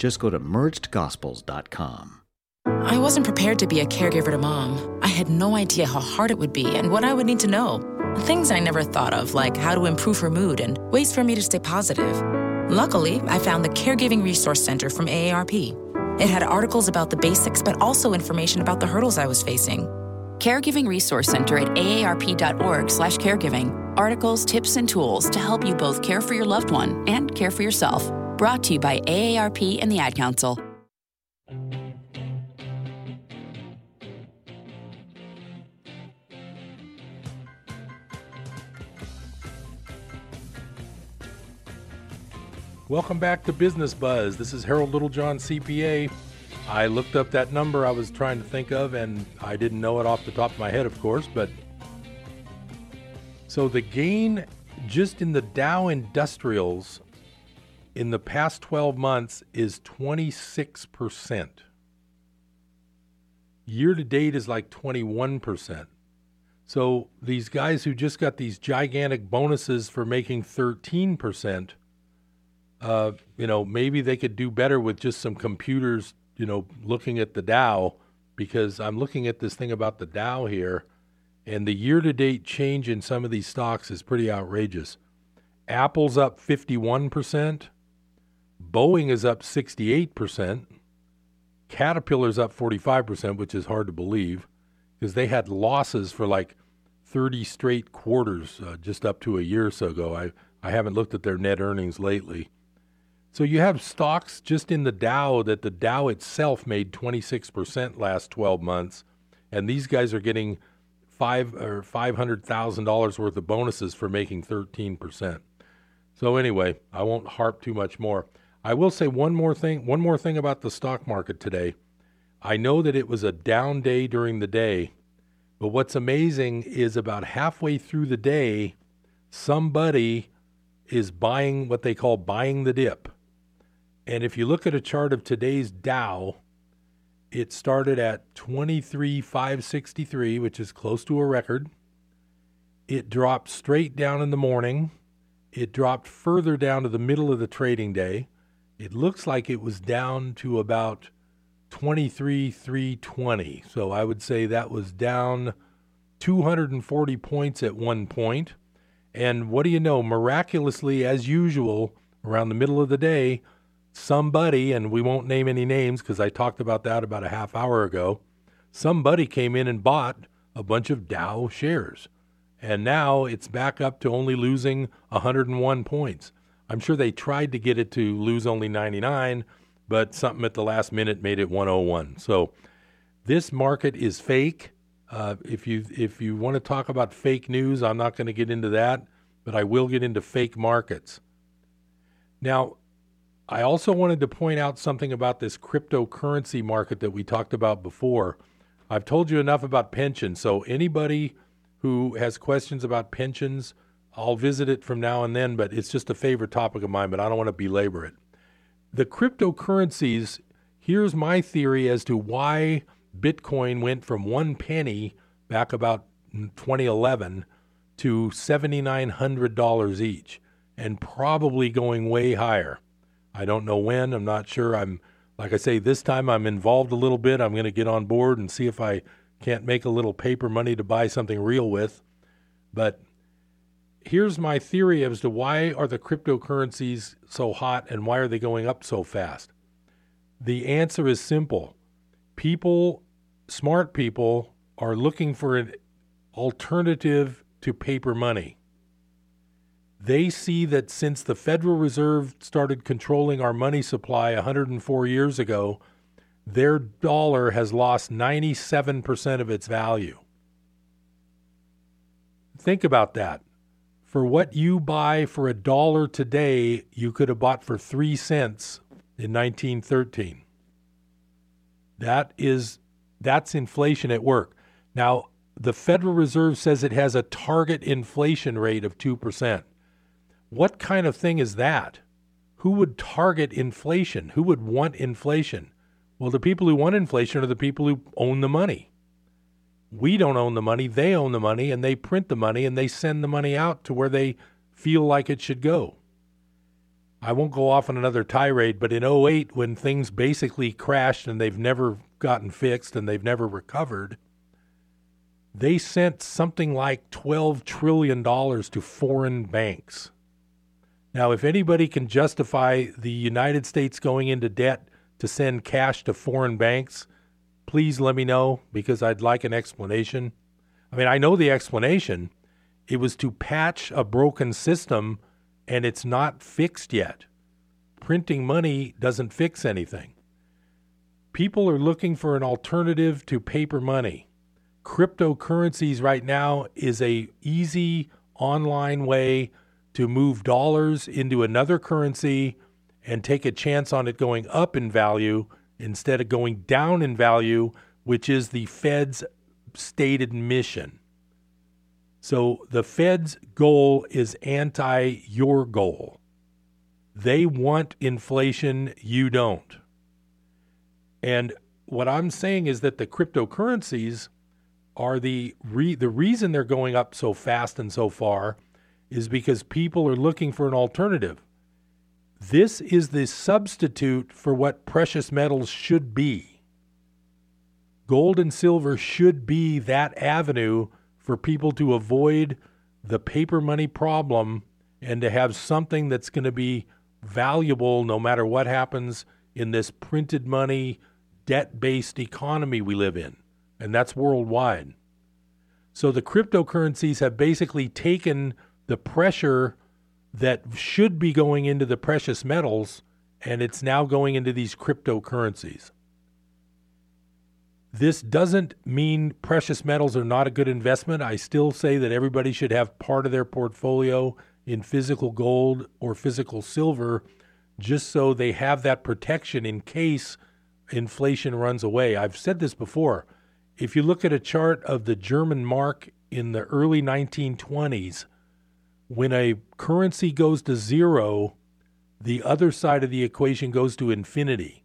Just go to mergedgospels.com. I wasn't prepared to be a caregiver to mom. I had no idea how hard it would be and what I would need to know. Things I never thought of, like how to improve her mood and ways for me to stay positive. Luckily, I found the Caregiving Resource Center from AARP. It had articles about the basics, but also information about the hurdles I was facing. Caregiving Resource Center at aarp.org/caregiving. Articles, tips, and tools to help you both care for your loved one and care for yourself. Brought to you by AARP and the Ad Council. Welcome back to Business Buzz. This is Harold Littlejohn, CPA. I looked up that number I was trying to think of, and I didn't know it off the top of my head, of course. But so the gain just in the Dow Industrials in the past 12 months is 26%. Year to date is like 21%. So these guys who just got these gigantic bonuses for making 13%, uh, you know, maybe they could do better with just some computers, you know, looking at the Dow, because I'm looking at this thing about the Dow here, and the year to date change in some of these stocks is pretty outrageous. Apple's up 51%, Boeing is up 68%, Caterpillar's up 45%, which is hard to believe because they had losses for like 30 straight quarters uh, just up to a year or so ago. I, I haven't looked at their net earnings lately. So you have stocks just in the Dow that the Dow itself made 26% last 12 months, and these guys are getting five or five hundred thousand dollars worth of bonuses for making 13%. So anyway, I won't harp too much more. I will say one more thing. One more thing about the stock market today. I know that it was a down day during the day, but what's amazing is about halfway through the day, somebody is buying what they call buying the dip. And if you look at a chart of today's Dow, it started at 23,563, which is close to a record. It dropped straight down in the morning. It dropped further down to the middle of the trading day. It looks like it was down to about 23,320. So I would say that was down 240 points at one point. And what do you know? Miraculously, as usual, around the middle of the day, somebody, and we won't name any names because I talked about that about a half hour ago, somebody came in and bought a bunch of Dow shares. And now it's back up to only losing 101 points. I'm sure they tried to get it to lose only 99, but something at the last minute made it 101. So this market is fake. Uh, if you if you want to talk about fake news, I'm not going to get into that, but I will get into fake markets. Now, I also wanted to point out something about this cryptocurrency market that we talked about before. I've told you enough about pensions, so anybody who has questions about pensions, I'll visit it from now and then, but it's just a favorite topic of mine, but I don't want to belabor it. The cryptocurrencies, here's my theory as to why Bitcoin went from one penny back about 2011 to $7,900 each and probably going way higher. I don't know when. I'm not sure. I'm, like I say, this time I'm involved a little bit. I'm going to get on board and see if I can't make a little paper money to buy something real with. But here's my theory as to why are the cryptocurrencies so hot and why are they going up so fast? The answer is simple. People, smart people, are looking for an alternative to paper money. They see that since the Federal Reserve started controlling our money supply 104 years ago, their dollar has lost 97% of its value. Think about that. For what you buy for a dollar today, you could have bought for three cents in 1913. That is that's inflation at work. Now, the Federal Reserve says it has a target inflation rate of 2%. What kind of thing is that? Who would target inflation? Who would want inflation? Well, the people who want inflation are the people who own the money. We don't own the money, they own the money, and they print the money and they send the money out to where they feel like it should go. I won't go off on another tirade, but in 08, when things basically crashed and they've never gotten fixed and they've never recovered, they sent something like $12 trillion to foreign banks. Now, if anybody can justify the United States going into debt to send cash to foreign banks, please let me know because I'd like an explanation. I mean, I know the explanation. It was to patch a broken system and it's not fixed yet. Printing money doesn't fix anything. People are looking for an alternative to paper money. Cryptocurrencies right now is a easy online way to move dollars into another currency and take a chance on it going up in value instead of going down in value, which is the Fed's stated mission. So the Fed's goal is anti your goal. They want inflation, you don't. And what I'm saying is that the cryptocurrencies are the re- the reason they're going up so fast and so far is because people are looking for an alternative. This is the substitute for what precious metals should be. Gold and silver should be that avenue for people to avoid the paper money problem and to have something that's going to be valuable no matter what happens in this printed money, debt based economy we live in. And that's worldwide. So the cryptocurrencies have basically taken the pressure that should be going into the precious metals, and it's now going into these cryptocurrencies. This doesn't mean precious metals are not a good investment. I still say that everybody should have part of their portfolio in physical gold or physical silver just so they have that protection in case inflation runs away. I've said this before. If you look at a chart of the German mark in the early 1920s, when a currency goes to zero, the other side of the equation goes to infinity.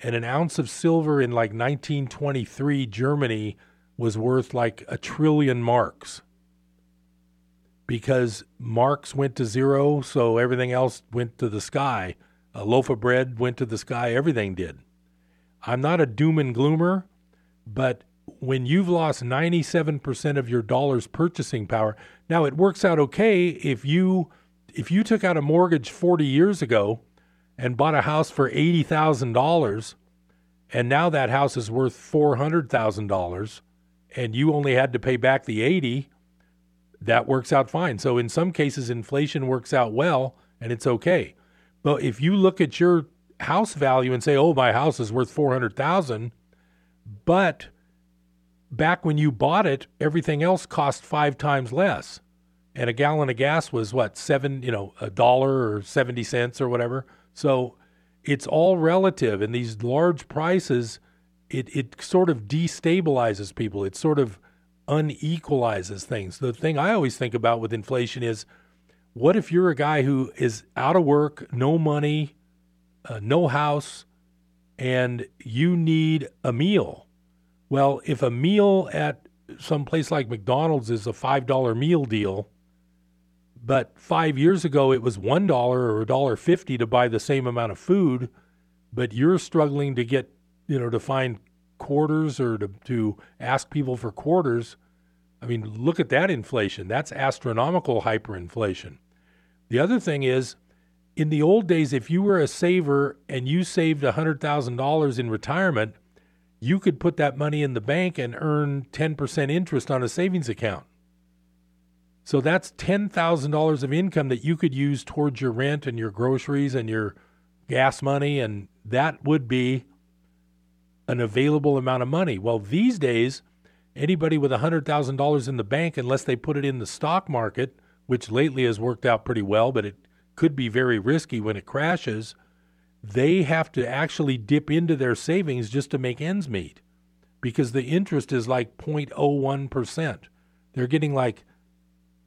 And an ounce of silver in like 1923 Germany was worth like a trillion marks because marks went to zero, so everything else went to the sky. A loaf of bread went to the sky, everything did. I'm not a doom and gloomer, but when you've lost 97% of your dollar's purchasing power, now it works out okay if you if you took out a mortgage 40 years ago and bought a house for $80,000 and now that house is worth $400,000 and you only had to pay back the 80, that works out fine. So in some cases inflation works out well and it's okay. But if you look at your house value and say, "Oh, my house is worth 400,000," but back when you bought it, everything else cost 5 times less. And a gallon of gas was what, 7, you know, a dollar or 70 cents or whatever. So it's all relative and these large prices it it sort of destabilizes people. It sort of unequalizes things. The thing I always think about with inflation is what if you're a guy who is out of work, no money, uh, no house, and you need a meal? Well, if a meal at some place like McDonald's is a $5 meal deal, but five years ago it was $1 or $1.50 to buy the same amount of food, but you're struggling to get, you know, to find quarters or to, to ask people for quarters. I mean, look at that inflation. That's astronomical hyperinflation. The other thing is, in the old days, if you were a saver and you saved $100,000 in retirement, you could put that money in the bank and earn 10% interest on a savings account. So that's $10,000 of income that you could use towards your rent and your groceries and your gas money, and that would be an available amount of money. Well, these days, anybody with $100,000 in the bank, unless they put it in the stock market, which lately has worked out pretty well, but it could be very risky when it crashes, they have to actually dip into their savings just to make ends meet because the interest is like 0.01%. They're getting like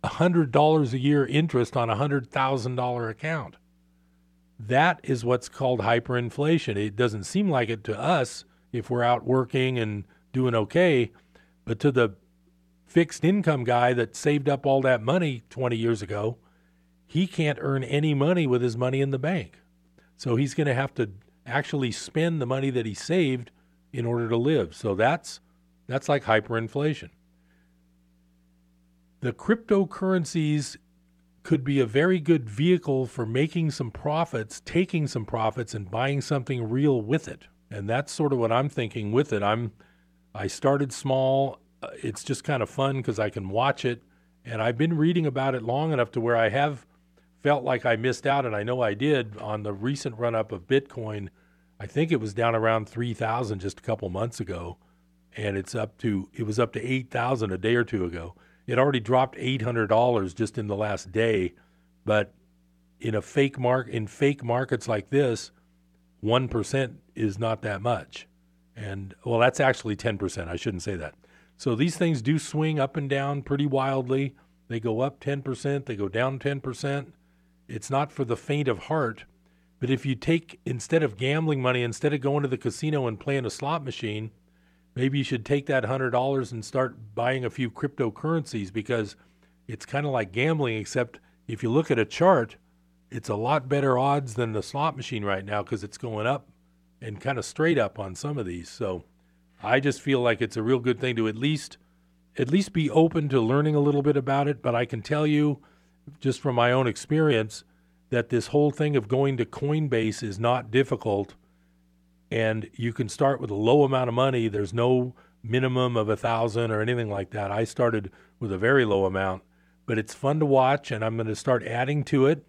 $100 a year interest on a $100,000 account. That is what's called hyperinflation. It doesn't seem like it to us if we're out working and doing okay. But to the fixed income guy that saved up all that money 20 years ago, he can't earn any money with his money in the bank. So he's going to have to actually spend the money that he saved in order to live. So that's that's like hyperinflation. The cryptocurrencies could be a very good vehicle for making some profits, taking some profits and buying something real with it and that's sort of what I'm thinking with it. I'm I started small. Uh, it's just kind of fun because I can watch it, and I've been reading about it long enough to where I have felt like I missed out, and I know I did on the recent run up of Bitcoin. I think it was down around three thousand just a couple months ago, and it's up to it was up to eight thousand a day or two ago. It already dropped eight hundred dollars just in the last day, but in a fake mark in fake markets like this 1% is not that much. And well, that's actually 10%. I shouldn't say that. So these things do swing up and down pretty wildly. They go up 10%, they go down 10%. It's not for the faint of heart. But if you take, instead of gambling money, instead of going to the casino and playing a slot machine, maybe you should take that $100 and start buying a few cryptocurrencies because it's kind of like gambling, except if you look at a chart, it's a lot better odds than the slot machine right now because it's going up and kind of straight up on some of these. So I just feel like it's a real good thing to at least at least be open to learning a little bit about it. But I can tell you, just from my own experience, that this whole thing of going to Coinbase is not difficult, and you can start with a low amount of money. There's no minimum of a thousand or anything like that. I started with a very low amount, but it's fun to watch, and I'm going to start adding to it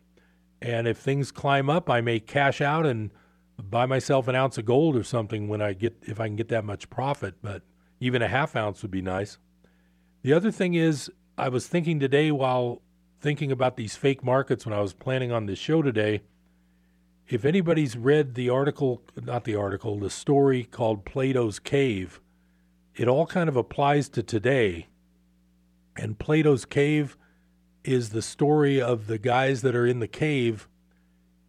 and if things climb up, I may cash out and buy myself an ounce of gold or something when I get if I can get that much profit. But even a half ounce would be nice. The other thing is, I was thinking today while thinking about these fake markets when I was planning on this show today. If anybody's read the article, not the article, the story called Plato's Cave, it all kind of applies to today. And Plato's Cave is the story of the guys that are in the cave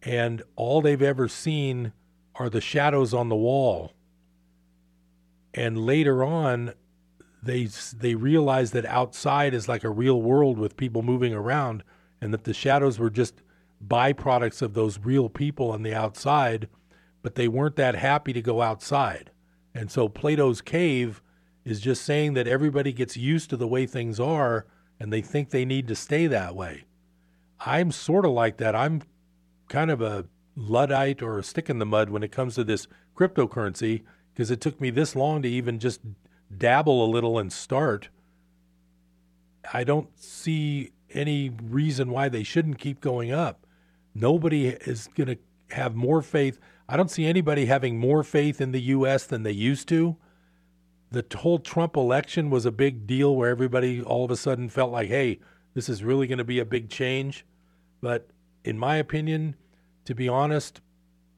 and all they've ever seen are the shadows on the wall. And later on, they they realize that outside is like a real world with people moving around, and that the shadows were just byproducts of those real people on the outside. but they weren't that happy to go outside. And so Plato's Cave is just saying that everybody gets used to the way things are and they think they need to stay that way. I'm sort of like that. I'm kind of a Luddite or a stick in the mud when it comes to this cryptocurrency because it took me this long to even just dabble a little and start. I don't see any reason why they shouldn't keep going up. Nobody is going to have more faith. I don't see anybody having more faith in the U.S. than they used to. The whole Trump election was a big deal where everybody all of a sudden felt like, hey, this is really going to be a big change. But in my opinion, to be honest,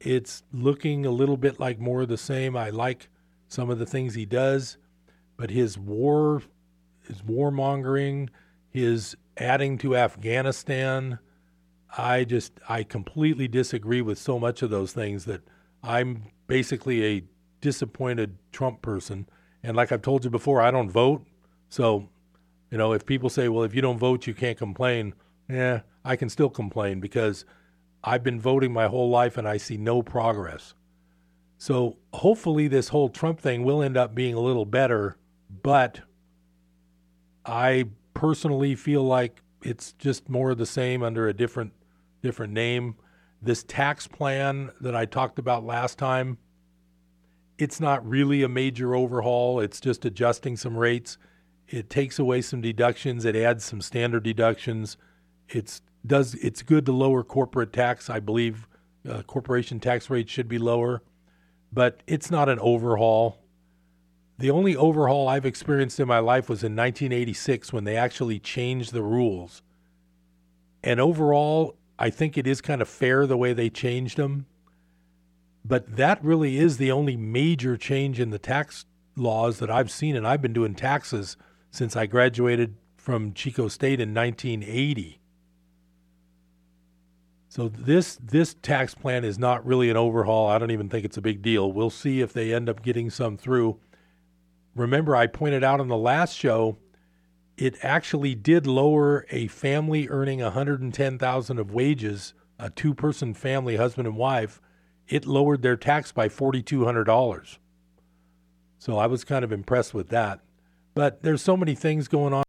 it's looking a little bit like more of the same. I like some of the things he does, but his war, his warmongering, his adding to Afghanistan, I just I completely disagree with so much of those things that I'm basically a disappointed Trump person. And like I've told you before, I don't vote. So, you know, if people say, well, if you don't vote, you can't complain, yeah, I can still complain because I've been voting my whole life and I see no progress. So hopefully, this whole Trump thing will end up being a little better, but I personally feel like it's just more of the same under a different different name. This tax plan that I talked about last time, it's not really a major overhaul. It's just adjusting some rates. It takes away some deductions. It adds some standard deductions. It's does it's good to lower corporate tax. I believe uh, corporation tax rates should be lower, but it's not an overhaul. The only overhaul I've experienced in my life was in 1986 when they actually changed the rules. And overall, I think it is kind of fair the way they changed them. But that really is the only major change in the tax laws that I've seen. And I've been doing taxes since I graduated from Chico State in 1980. So this this tax plan is not really an overhaul. I don't even think it's a big deal. We'll see if they end up getting some through. Remember I pointed out on the last show it actually did lower a family earning 110,000 of wages, a two-person family, husband and wife, it lowered their tax by $4200. So I was kind of impressed with that. But there's so many things going on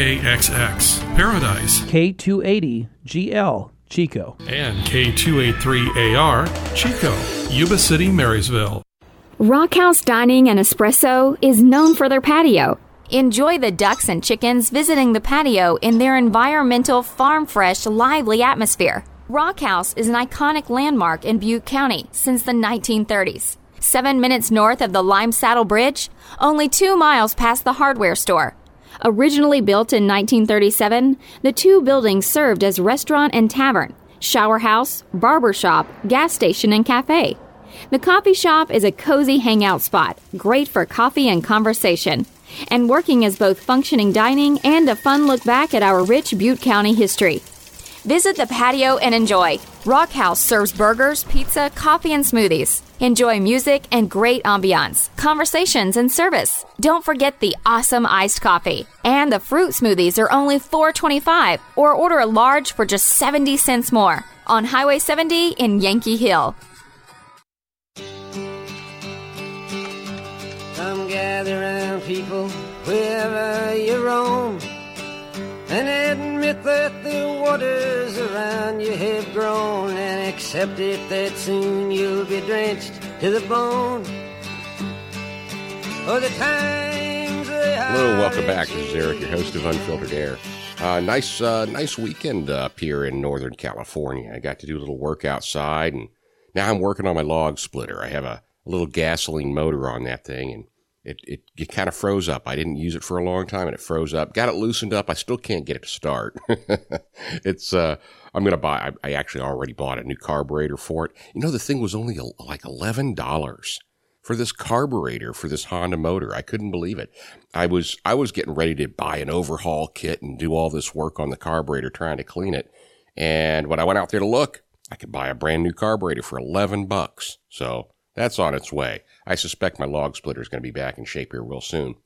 KKXX, Paradise, K280GL, Chico, and K283AR, Chico, Yuba City, Marysville. Rockhouse Dining and Espresso is known for their patio. Enjoy the ducks and chickens visiting the patio in their environmental, farm fresh, lively atmosphere. Rockhouse is an iconic landmark in Butte County since the 1930s. Seven minutes north of the Lime Saddle Bridge, only two miles past the hardware store. Originally built in 1937, the two buildings served as restaurant and tavern, shower house, barber shop, gas station, and cafe. The coffee shop is a cozy hangout spot, great for coffee and conversation, and working as both functioning dining and a fun look back at our rich Butte County history. Visit the patio and enjoy. Rock House serves burgers, pizza, coffee, and smoothies. Enjoy music and great ambiance, conversations, and service. Don't forget the awesome iced coffee. And the fruit smoothies are only $4.25 or order a large for just 70 cents more on Highway 70 in Yankee Hill. Come gather people wherever you roam and admit that the waters around you have grown and accept it that soon you'll be drenched to the bone. Oh, the times Hello, welcome back. This is Eric, your host of Unfiltered Air. Uh, nice, uh, nice weekend up here in Northern California. I got to do a little work outside, and now I'm working on my log splitter. I have a, a little gasoline motor on that thing, and It, it, it kind of froze up. I didn't use it for a long time and it froze up. Got it loosened up. I still can't get it to start. it's, uh, I'm going to buy, I, I, actually already bought a new carburetor for it. You know, the thing was only like $11 for this carburetor for this Honda motor. I couldn't believe it. I was, I was getting ready to buy an overhaul kit and do all this work on the carburetor trying to clean it. And when I went out there to look, I could buy a brand new carburetor for 11 bucks. So that's on its way. I suspect my log splitter is going to be back in shape here real soon.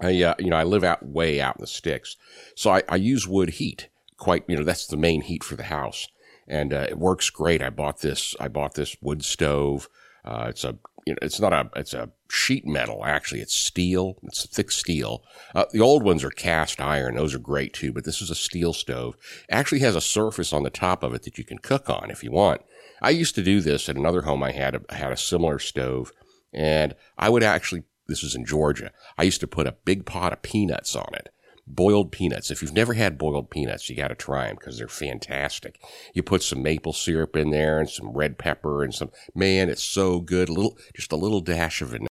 I, uh, you know, I live out way out in the sticks, so I, I, use wood heat. Quite, you know, that's the main heat for the house, and uh, it works great. I bought this. I bought this wood stove. Uh, it's a, you know, it's not a, it's a sheet metal. Actually, it's steel. It's thick steel. Uh, the old ones are cast iron. Those are great too. But this is a steel stove. It actually has a surface on the top of it that you can cook on if you want. I used to do this at another home I had. I had a similar stove, and I would actually. This was in Georgia. I used to put a big pot of peanuts on it. Boiled peanuts. If you've never had boiled peanuts, you got to try them because they're fantastic. You put some maple syrup in there and some red pepper and some, man, it's so good. A little, just a little dash of vanilla